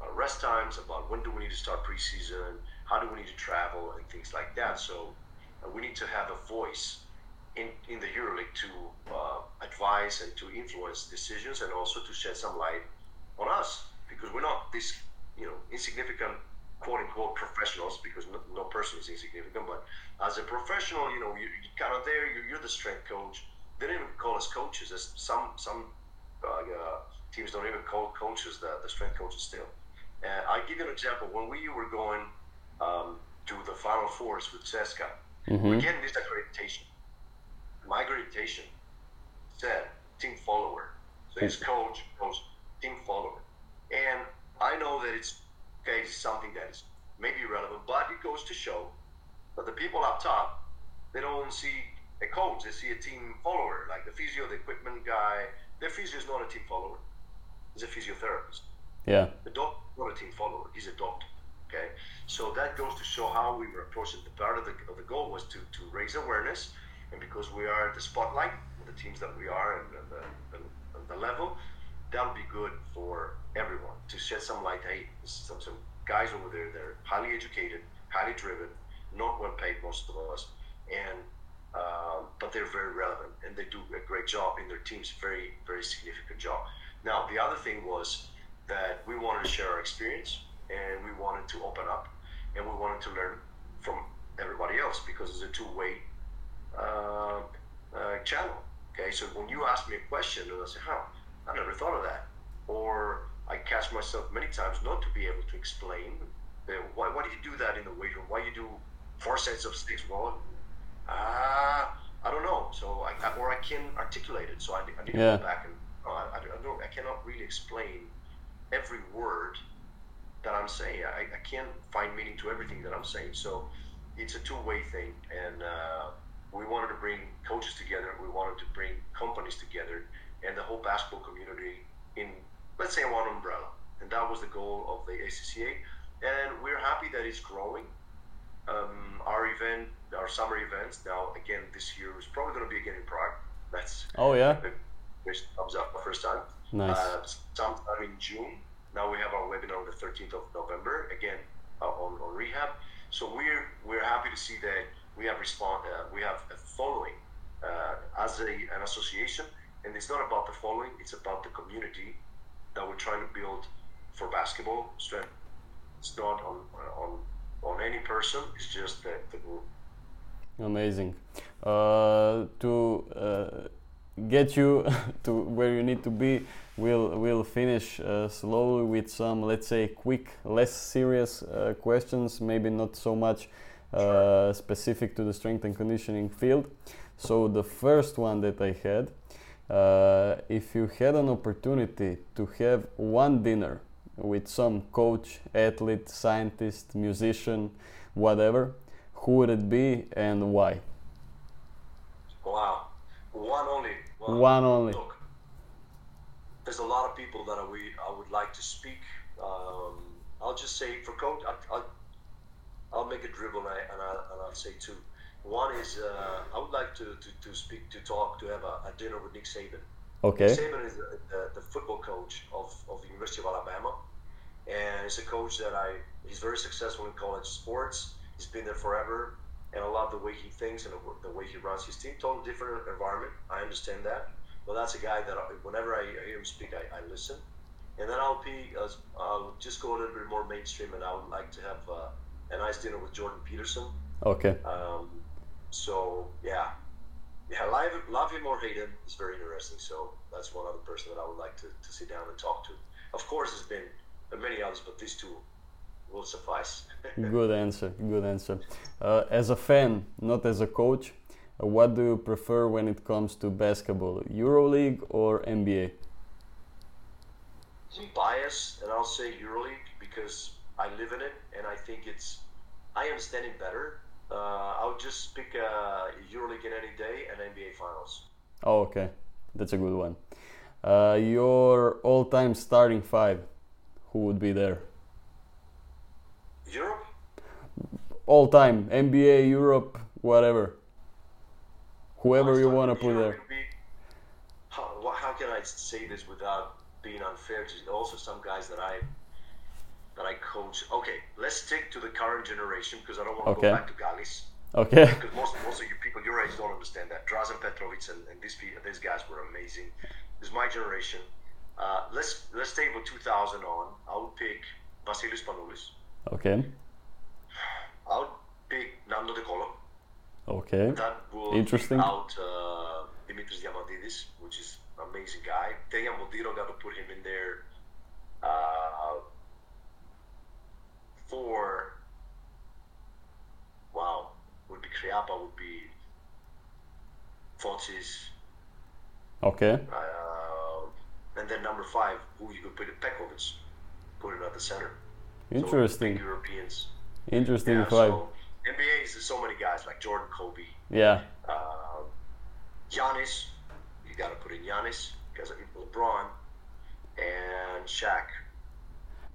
Speaker 2: uh, rest times, about when do we need to start preseason, how do we need to travel, and things like that. So uh, we need to have a voice in, in the EuroLeague to uh, advise and to influence decisions and also to shed some light on us because we're not this, you know, insignificant quote unquote professionals because no, no person is insignificant. But as a professional, you know, you, are kind of there. You're, you're, the strength coach. They don't even call us coaches. As some some uh, uh, teams don't even call coaches the, the strength coaches still. And I give you an example. When we were going um, to the Final Fours with CSKA, mm-hmm. we're getting this accreditation. My accreditation said team follower. So his hmm. coach goes, team follower. And I know that it's okay, it's something that is maybe relevant, but it goes to show that the people up top, they don't see a coach, they see a team follower, like the physio, the equipment guy. The physio is not a team follower, he's a physiotherapist.
Speaker 1: Yeah.
Speaker 2: The doctor is not a team follower, he's a doctor. Okay, so that goes to show how we were approaching. The part of the, of the goal was to, to raise awareness, and because we are the spotlight, the teams that we are, and, the, the, the level, that'll be good for everyone to shed some light. Hey, some some guys over there, they're highly educated, highly driven, not well paid, most of us, and um, but they're very relevant and they do a great job in their teams. Very very significant job. Now the other thing was that we wanted to share our experience and we wanted to open up and we wanted to learn from everybody else because it's a two-way uh, uh, channel. Okay, so when you ask me a question, and I say, "How?" I never thought of that. Or I catch myself many times not to be able to explain uh, why, why do you do that in the weight room? Why you do four sets of six? Well, Ah, I don't know. So I, I- or I can articulate it. So I, I need to
Speaker 1: Yeah.
Speaker 2: go back and oh, I, I don't. I cannot really explain every word that I'm saying. I, I can't find meaning to everything that I'm saying. So it's a two-way thing, and uh, we wanted to bring coaches together. We wanted to bring companies together, and the whole basketball community in, let's say, one umbrella. And that was the goal of the ESCCA. And we're happy that it's growing. Um, our event, our summer events, now again this year is probably going to be again in Prague. That's
Speaker 1: Oh yeah,
Speaker 2: which comes up first time.
Speaker 1: nice.
Speaker 2: Uh, sometime in June. Now we have our webinar on the 13th of November again uh, on, on rehab. So we're we're happy to see that we have respond uh, we have a following uh, as a, an association, and it's not about the following; it's about the community that we're trying to build for basketball strength. It's not on on on any person; it's just the, the group.
Speaker 1: Amazing. Uh, to uh, get you to where you need to be, we'll we'll finish uh, slowly with some, let's say, quick, less serious uh, questions. Maybe not so much uh, specific to the strength and conditioning field. So the first one that I had, uh, if you had an opportunity to have one dinner with some coach, athlete, scientist, musician, whatever, who would it be and why?
Speaker 2: Wow, one only. Wow.
Speaker 1: One only.
Speaker 2: Look, there's a lot of people that I, we, I would like to speak. Um, I'll just say for coach, I, I'll, I'll make a dribble and, I, and, I, and I'll say two. One is uh, I would like to, to, to speak, to talk, to have a, a dinner with Nick Saban.
Speaker 1: Okay.
Speaker 2: Saban is the, the, the football coach of, of the University of Alabama, and he's a coach that I he's very successful in college sports. He's been there forever, and I love the way he thinks and the, the way he runs his team. Totally different environment. I understand that, but that's a guy that I, whenever I hear him speak, I, I listen. And then I'll be uh, I'll just go a little bit more mainstream, and I would like to have uh, a nice dinner with Jordan Peterson.
Speaker 1: Okay.
Speaker 2: Um, so yeah, yeah, love, love him or hate him is very interesting. So that's one other person that I would like to, to sit down and talk to. Of course, there's been many others, but these two will suffice.
Speaker 1: Good answer. Good answer. Uh, as a fan, not as a coach, uh, what do you prefer when it comes to basketball, EuroLeague or NBA?
Speaker 2: I'm biased, and I'll say EuroLeague because I live in it, and I think it's I understand it better. Uh, I would just pick uh, EuroLeague in any day and NBA Finals.
Speaker 1: Oh, okay. That's a good one. Uh, your all-time starting five, who would be there?
Speaker 2: Europe,
Speaker 1: All time, NBA, Europe, whatever. Whoever you want to put there.
Speaker 2: Be- How, how can I say this without being unfair to also some guys that I that I coach? Okay, let's stick to the current generation because I don't want to
Speaker 1: Okay.
Speaker 2: go back to Galis
Speaker 1: Okay.
Speaker 2: because most most of you people your age don't understand that. Drazen Petrovic and, and these these guys were amazing. This is my generation. Uh, let's let's stay with 2000 on. I would pick Vasilis Spanoulis.
Speaker 1: Okay.
Speaker 2: I would pick Nando De Colo.
Speaker 1: Okay.
Speaker 2: That will
Speaker 1: Interesting.
Speaker 2: out uh, Dimitris Diamantidis, which is an amazing guy. Dejan Bodiroga got to put him in there uh, for wow would be Kriapa would be Fotis,
Speaker 1: Okay.
Speaker 2: uh, and then number five who you could put in Pekovic, put it at the center. So,
Speaker 1: Interesting.
Speaker 2: big Europeans.
Speaker 1: Interesting
Speaker 2: Yeah,
Speaker 1: five.
Speaker 2: so NBA is so many guys like Jordan Kobe.
Speaker 1: Yeah.
Speaker 2: Uh, Giannis, you got to put in Giannis because of LeBron and Shaq.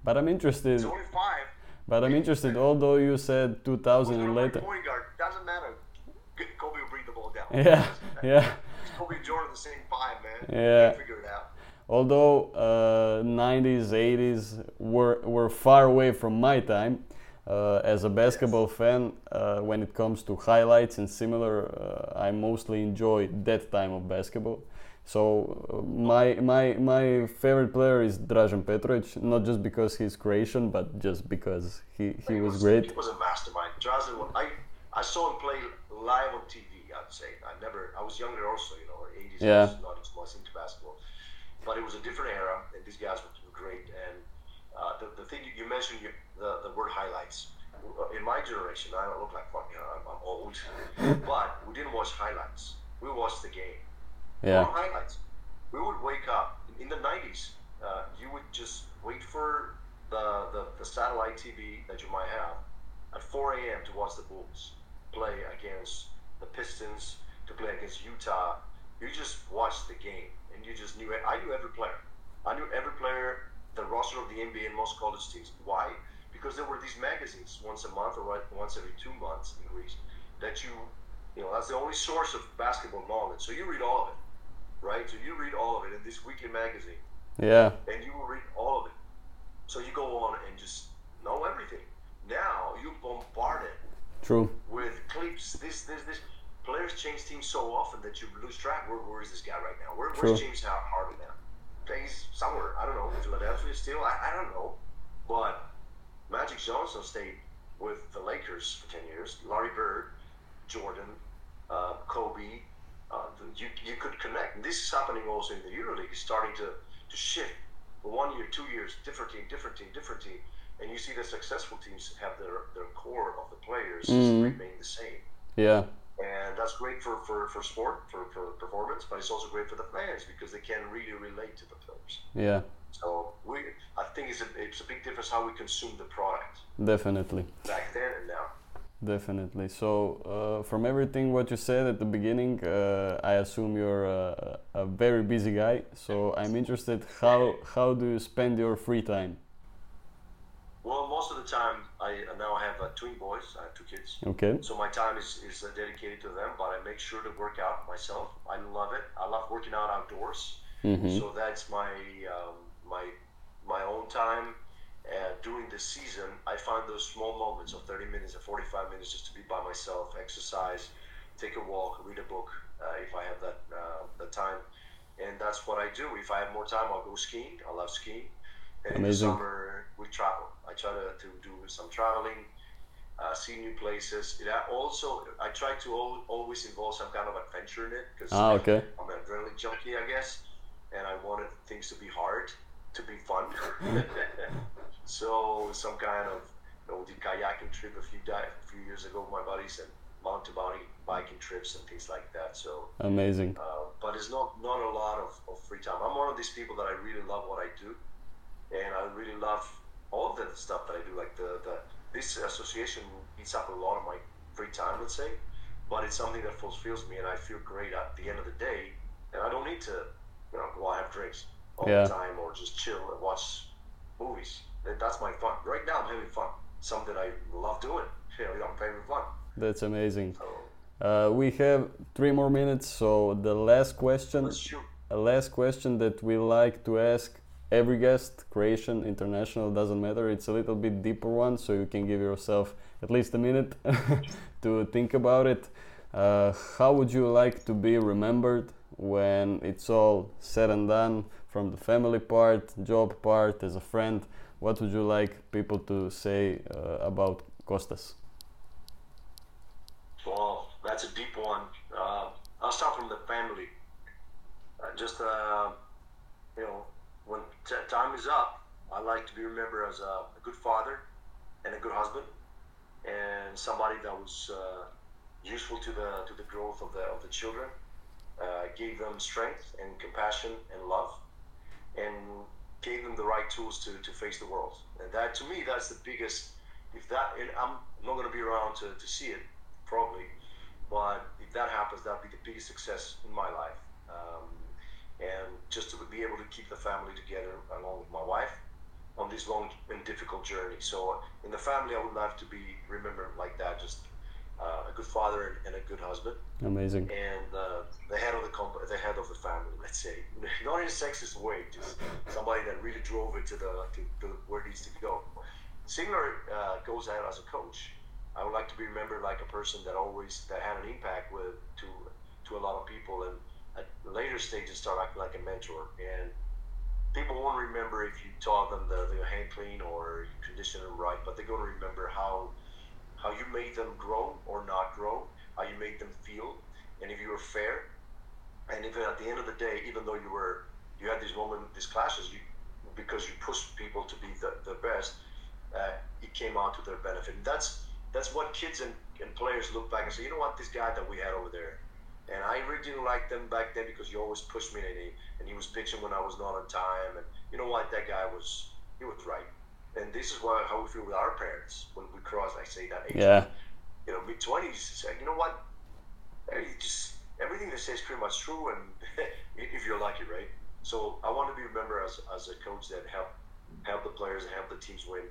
Speaker 1: But I'm interested.
Speaker 2: It's only five.
Speaker 1: But I'm interested. Although you said 2000
Speaker 2: Who's
Speaker 1: and later.
Speaker 2: Point guard doesn't matter. Kobe will bring the ball down.
Speaker 1: Yeah. Yeah.
Speaker 2: Kobe and Jordan the same five, man.
Speaker 1: Yeah.
Speaker 2: Figure it out.
Speaker 1: although uh, 90s 80s were, were far away from my time uh, as a basketball fan uh, when it comes to highlights and similar uh, i mostly enjoy that time of basketball so my, my, my favorite player is dražen petrovic not just because he's croatian but just because he, he was great
Speaker 2: He was a mastermind. Drazen, I I saw him play live on TV. I'd say I never. I was younger also, you know, 80s.
Speaker 1: Yeah.
Speaker 2: I was not as much into basketball, but it was a different era, and these guys were great. And uh, the, the thing you- you mentioned, you, the the word highlights. in my generation, I don't look like fucking, I'm, I'm old, but we didn't watch highlights. We watched the game.
Speaker 1: Yeah.
Speaker 2: Or highlights. We would wake up in the 90s. Uh, you would just wait for the, the, the satellite TV that you might have at 4 a.m. to watch the Bulls play against the Pistons, to play against Utah. You just watched the game and you just knew it. I knew every player. I knew every player, the roster of the NBA and most college teams. Why? Because there were these magazines once a month or once every two months in Greece that you, you know, that's the only source of basketball knowledge. So you read all of it, right? So you read all of it in this weekly magazine.
Speaker 1: Yeah.
Speaker 2: And you will read all of it. So you go on and just know everything. Now you bombarded
Speaker 1: True.
Speaker 2: with clips. This, this, this. Players change teams so often that you lose track. Where, where is this guy right now? Where, where's James Harden now? Plays somewhere. I don't know. Philadelphia still. I, I don't know. But Magic Johnson stayed with the Lakers for ten years. Larry Bird, Jordan, uh, Kobe. Uh, you, you could connect. And this is happening also in the EuroLeague. It's starting to, to shift. For one year, two years, different team, different team, different team. And you see the successful teams have their, their core of the players
Speaker 1: Mhm.
Speaker 2: remain the same
Speaker 1: Yeah.
Speaker 2: and that's great for, for, for sport for, for performance but it's also great for the fans because they can really relate to the players
Speaker 1: Yeah.
Speaker 2: so we i think it's a, it's a big difference how we consume the product
Speaker 1: Definitely.
Speaker 2: back then and now
Speaker 1: Definitely. So, uh, from everything what you said at the beginning, uh, I assume you're a, a very busy guy. So, I'm interested how how do you spend your free time?
Speaker 2: well most of the time i now have uh, twin boys i have two kids
Speaker 1: Okay.
Speaker 2: so my time is, is uh, dedicated to them but i make sure to work out myself i love it i love working out outdoors
Speaker 1: Mm-hmm.
Speaker 2: So that's my um, my my own time. Uh, during the season, I find those small moments of 30 minutes or 45 minutes just to be by myself, exercise, take a walk, read a book uh, if I have that uh, the time, and that's what I do. If I have more time, I'll go skiing. I love skiing. And in the summer, we travel. I try to, to do some traveling, uh, see new places. Also, I try to al- always involve some kind of adventure in it because
Speaker 1: Ah, okay.
Speaker 2: I'm an adrenaline junkie, I guess, and I wanted things to be hard, to be fun. so some kind of, you know, we did kayaking trip a few di- a few years ago with my buddies and mountain body biking trips and things like that. So,
Speaker 1: Amazing.
Speaker 2: uh, but it's not not a lot of, of free time. I'm one of these people that I really love what I do, and I really love all the stuff that I do. Like the, the this association eats up a lot of my free time, let's say, but it's something that fulfills me, and I feel great at the end of the day. And I don't need to, you know, go out have drinks all
Speaker 1: Yeah.
Speaker 2: the time or just chill and watch movies. That- That's my fun. Right now, I'm having fun. Something I love doing. You know, I'm having fun.
Speaker 1: That's amazing.
Speaker 2: So
Speaker 1: Uh, we have three more minutes. So, the last question, a last question that we like to ask every guest, Croatian, international, doesn't matter. It's a little bit deeper one, so you can give yourself at least a minute to think about it. Uh, how would you like to be remembered when it's all said and done from the family part, job part, as a friend? What would you like people to say uh, about Kostas?
Speaker 2: Well, that's a deep one. Uh, I'll start from the family. Uh, just, uh, you know, when t- time is up, I like to be remembered as a, a good father and a good husband, and somebody that was uh, useful to the to the growth of the of the children. Uh, gave them strength and compassion and love, and gave them the right tools to, to face the world. And that, to me, that's the biggest. If that, and I'm not going to be around to, to see it, probably, but if that happens, that'd be the biggest success in my life. Um, and just to be able to keep the family together along with my wife on this long and difficult journey. So in the family, I would love to be remembered like that, just uh, a good father and, and a good husband
Speaker 1: Amazing.
Speaker 2: and uh, the head of the company, the head of the family, let's say, not in a sexist way, just somebody that really drove it to the to, to where it needs to go. Similar uh, goes out as a coach. I would like to be remembered like a person that always that had an impact with to to a lot of people, and at later stages start acting like a mentor. And people won't remember if you taught them the, the hang clean or you conditioned them right, but they're going to remember how how you made them grow or not grow, how you made them feel, and if you were fair, and even at the end of the day, even though you were you had these moments, these clashes, you because you pushed people to be the, the best, uh, it came out to their benefit. And that's that's what kids and, and players look back and say, you know what, this guy that we had over there, and I really didn't like them back then because he always pushed me and he, and he was pitching when I was not on time. And you know what, that guy was he was right. And this is what, how we feel with our parents when we cross, I say that age.
Speaker 1: Yeah.
Speaker 2: You know, mid twenties. You know what? Hey, just everything they say is pretty much true, and if you're lucky, right? So I want to be remembered as, as a coach that help help the players and help the teams win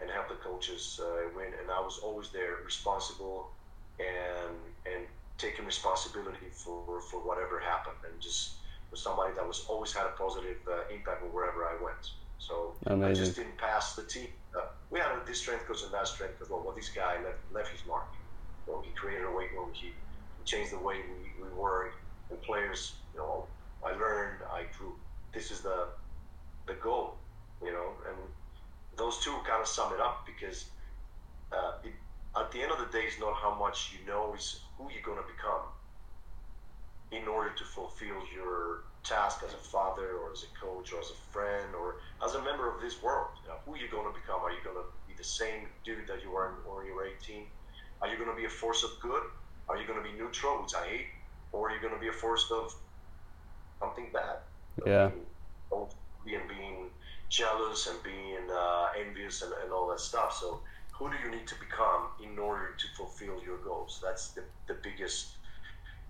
Speaker 2: and help the coaches uh, win. And I was always there, responsible and and taking responsibility for for whatever happened, and just was somebody that was always had a positive uh, impact wherever I went. So
Speaker 1: Amazing.
Speaker 2: I just didn't pass the team. Uh, we had this strength coach and that strength coach. Well, well, this guy left, left his mark. Well, he created a weight room. He, he changed the way we, we were. And players, you know, I learned, I grew. This is the the goal, you know. And those two kind of sum it up because uh, it, at the end of the day, it's not how much you know, it's who you're going to become in order to fulfill your task as a father or as a coach or as a friend or as a member of this world. You know, who are you going to become? Are you going to be the same dude that you were when you were 18? Are you going to be a force of good? Are you going to be neutral, which I hate? Or are you going to be a force of something bad?
Speaker 1: Yeah.
Speaker 2: Being, being, being jealous and being uh, envious and, and all that stuff. So, who do you need to become in order to fulfill your goals? That's the, the biggest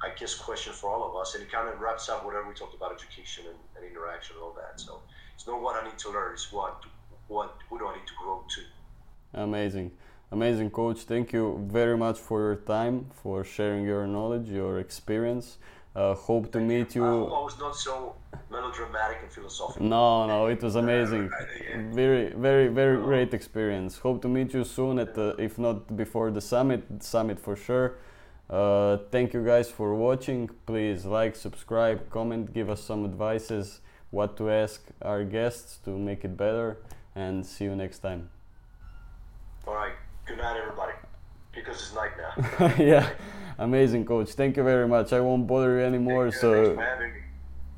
Speaker 2: I guess, question for all of us. And it kind of wraps up whatever we talked about education and, and interaction and all that. So it's not what I need to learn, it's what, what, who do I need to grow to.
Speaker 1: Amazing. Amazing, coach. Thank you very much for your time, for sharing your knowledge, your experience. Uh, hope to meet you.
Speaker 2: I I was not so melodramatic and philosophical.
Speaker 1: No, no, it was amazing. Very, very, very great experience. Hope to meet you soon at the, if not before the summit, summit for sure. Uh, thank you guys for watching. Please like, subscribe, comment, give us some advices, what to ask our guests to make it better, and see you next time.
Speaker 2: All right. Good night, everybody. Because it's night now.
Speaker 1: yeah, amazing, coach. Thank you very much. I won't bother you anymore. So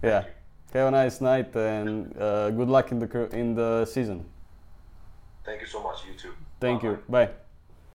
Speaker 1: yeah, have a nice night and uh, good luck in the in the season.
Speaker 2: Thank you so much. You too.
Speaker 1: Thank
Speaker 2: Bye-bye.
Speaker 1: you. Bye.